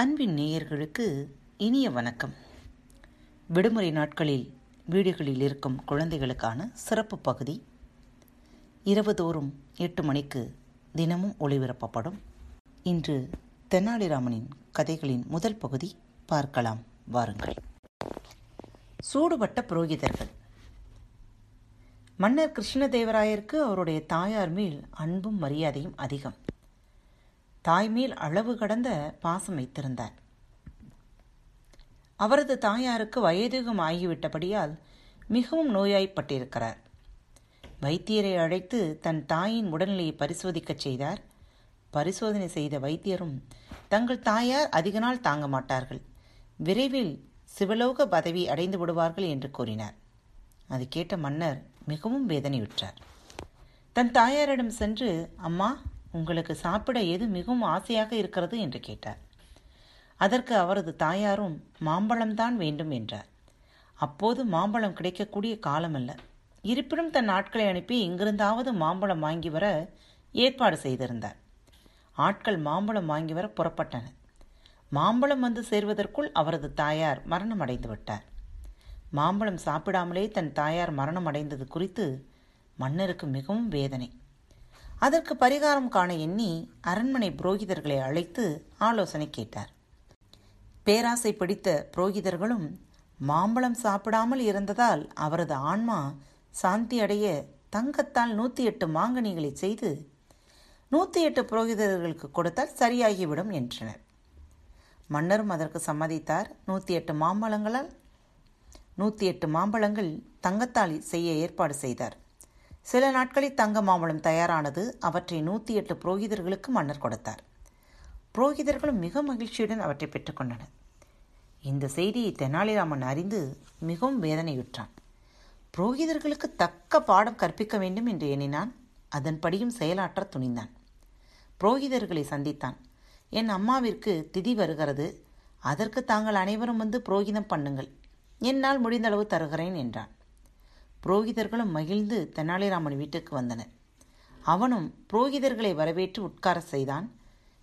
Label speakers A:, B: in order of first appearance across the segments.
A: அன்பின் நேயர்களுக்கு இனிய வணக்கம். விடுமுறை நாட்களில் வீடுகளில் இருக்கும் குழந்தைகளுக்கான சிறப்பு பகுதி. இரவுதோறும் எட்டு மணிக்கு தினமும் ஒளிபரப்பப்படும். இன்று தெனாலிராமனின் கதைகளின் முதல் பகுதி பார்க்கலாம். வாருங்கள். சூடுபட்ட புரோகிதர்கள். மன்னர் கிருஷ்ணதேவராயருக்கு அவருடைய தாயார் மேல் அன்பும் மரியாதையும் அதிகம். தாய்மேல் அளவு கடந்த பாசம் வைத்திருந்தார். அவரது தாயாருக்கு வயதுகம் ஆகிவிட்டபடியால் மிகவும் நோயாய்ப்பட்டிருக்கிறார். வைத்தியரை அழைத்து தன் தாயின் உடல்நிலையை பரிசோதிக்கச் செய்தார். பரிசோதனை செய்த வைத்தியரும் தங்கள் தாயார் அதிக நாள் தாங்க மாட்டார்கள். விரைவில் சிவலோக பதவி அடைந்து விடுவார்கள் என்று கூறினார். அது கேட்ட மன்னர் மிகவும் வேதனையுற்றார். தன் தாயாரிடம் சென்று அம்மா உங்களுக்கு சாப்பிட எது மிகவும் ஆசையாக இருக்கிறது என்று கேட்டார். அதற்கு அவரது தாயாரும் மாம்பழம்தான் வேண்டும் என்றார். அப்போது மாம்பழம் கிடைக்கக்கூடிய காலமல்ல. இருப்பினும் தன் ஆட்களை அனுப்பி இங்கிருந்தாவது மாம்பழம் வாங்கி வர ஏற்பாடு செய்திருந்தார். ஆட்கள் மாம்பழம் வாங்கி வர புறப்பட்டனர் மாம்பழம் வந்து சேர்வதற்குள் அவரது தாயார் மரணம் அடைந்து விட்டார். மாம்பழம் சாப்பிடாமலே தன் தாயார் மரணம் அடைந்தது குறித்து மன்னருக்கு மிகவும் வேதனை. அதற்கு பரிகாரம் காண எண்ணி அரண்மனை புரோகிதர்களை அழைத்து ஆலோசனை கேட்டார். பேராசை பிடித்த புரோகிதர்களும் மாம்பழம் சாப்பிடாமல் இருந்ததால் அவரது ஆன்மா சாந்தி அடைய தங்கத்தால் நூற்றி எட்டு மாங்கனிகளை செய்து நூற்றி எட்டு புரோகிதர்களுக்கு கொடுத்தால் சரியாகிவிடும் என்றனர். மன்னரும் அதற்கு சம்மதித்தார். நூற்றி எட்டு மாம்பழங்களால் நூற்றி எட்டு மாம்பழங்கள் தங்கத்தால் செய்ய ஏற்பாடு செய்தார். சில நாட்களில் தங்க மாம்பழம் தயாரானது அவற்றை நூற்றி எட்டு புரோகிதர்களுக்கு மன்னர் கொடுத்தார். புரோகிதர்களும் மிக மகிழ்ச்சியுடன் அவற்றை பெற்றுக்கொண்டனர் இந்த செய்தியை தெனாலிராமன் அறிந்து மிகவும் வேதனையுற்றான். புரோகிதர்களுக்கு தக்க பாடம் கற்பிக்க வேண்டும் என்று எண்ணினான். அதன்படியும் செயலாற்ற துணிந்தான். புரோகிதர்களை சந்தித்தான். என் அம்மாவிற்கு திதி வருகிறது. அதற்கு தாங்கள் அனைவரும் வந்து புரோகிதம் பண்ணுங்கள். என்னால் முடிந்தளவு தருகிறேன் என்றான். புரோகிதர்களும் மகிழ்ந்து தெனாலிராமன் வீட்டுக்கு வந்தனர். அவனும் புரோகிதர்களை வரவேற்று உட்கார செய்தான்.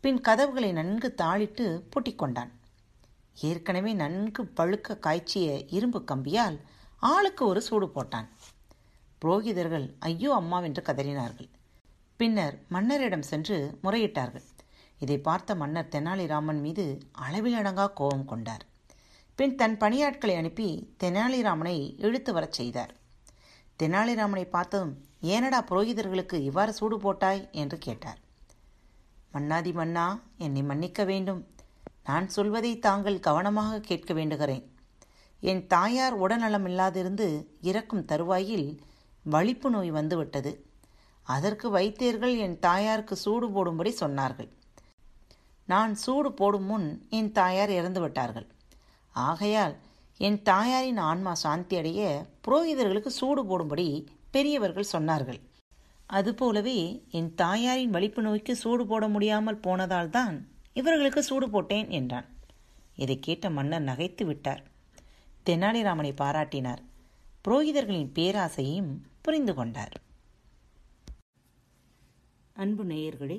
A: பின் கதவுகளை நன்கு தாளிட்டு பூட்டிக்கொண்டான் ஏற்கனவே நன்கு பழுக்க காய்ச்சிய இரும்பு கம்பியால் ஆளுக்கு ஒரு சூடு போட்டான். புரோகிதர்கள் ஐயோ அம்மாவென்று கதறினார்கள். பின்னர் மன்னரிடம் சென்று முறையிட்டார்கள். இதை பார்த்த மன்னர் தெனாலிராமன் மீது அளவிலடங்கா கோபம் கொண்டார். பின் தன் பணியாட்களை அனுப்பி தெனாலிராமனை இழுத்து வரச் செய்தார். தெனாலிராமனை பார்த்ததும் ஏனடா புரோகிதர்களுக்கு இவ்வாறு சூடு போட்டாய்? என்று கேட்டார். மன்னாதி மன்னா என்னை மன்னிக்க வேண்டும். நான் சொல்வதை தாங்கள் கவனமாக கேட்க வேண்டுகிறேன். என் தாயார் உடல்நலமில்லாதிருந்து இறக்கும் தருவாயில் வலிப்பு நோய் வந்துவிட்டது. அதற்கு வைத்தியர்கள் என் தாயாருக்கு சூடு போடும்படி சொன்னார்கள். நான் சூடு போடும் முன் என் தாயார் இறந்து விட்டார்கள் ஆகையால் என் தாயாரின் ஆன்மா சாந்தி அடைய புரோகிதர்களுக்கு சூடு போடும்படி பெரியவர்கள் சொன்னார்கள். அதுபோலவே என் தாயாரின் வலிப்பு நோய்க்கு சூடு போட முடியாமல் போனதால் தான் இவர்களுக்கு சூடு போட்டேன் என்றான். இதை கேட்ட மன்னர் நகைத்து விட்டார். தெனாலிராமனை பாராட்டினார். புரோகிதர்களின் பேராசையும் புரிந்து கொண்டார். அன்பு நேயர்களே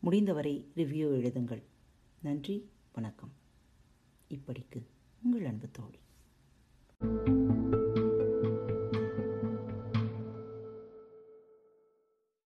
A: முடிந்தவரை ரிவ்யூ எழுதுங்கள். நன்றி வணக்கம். இப்படிக்கு உங்கள் அன்பு தோழி.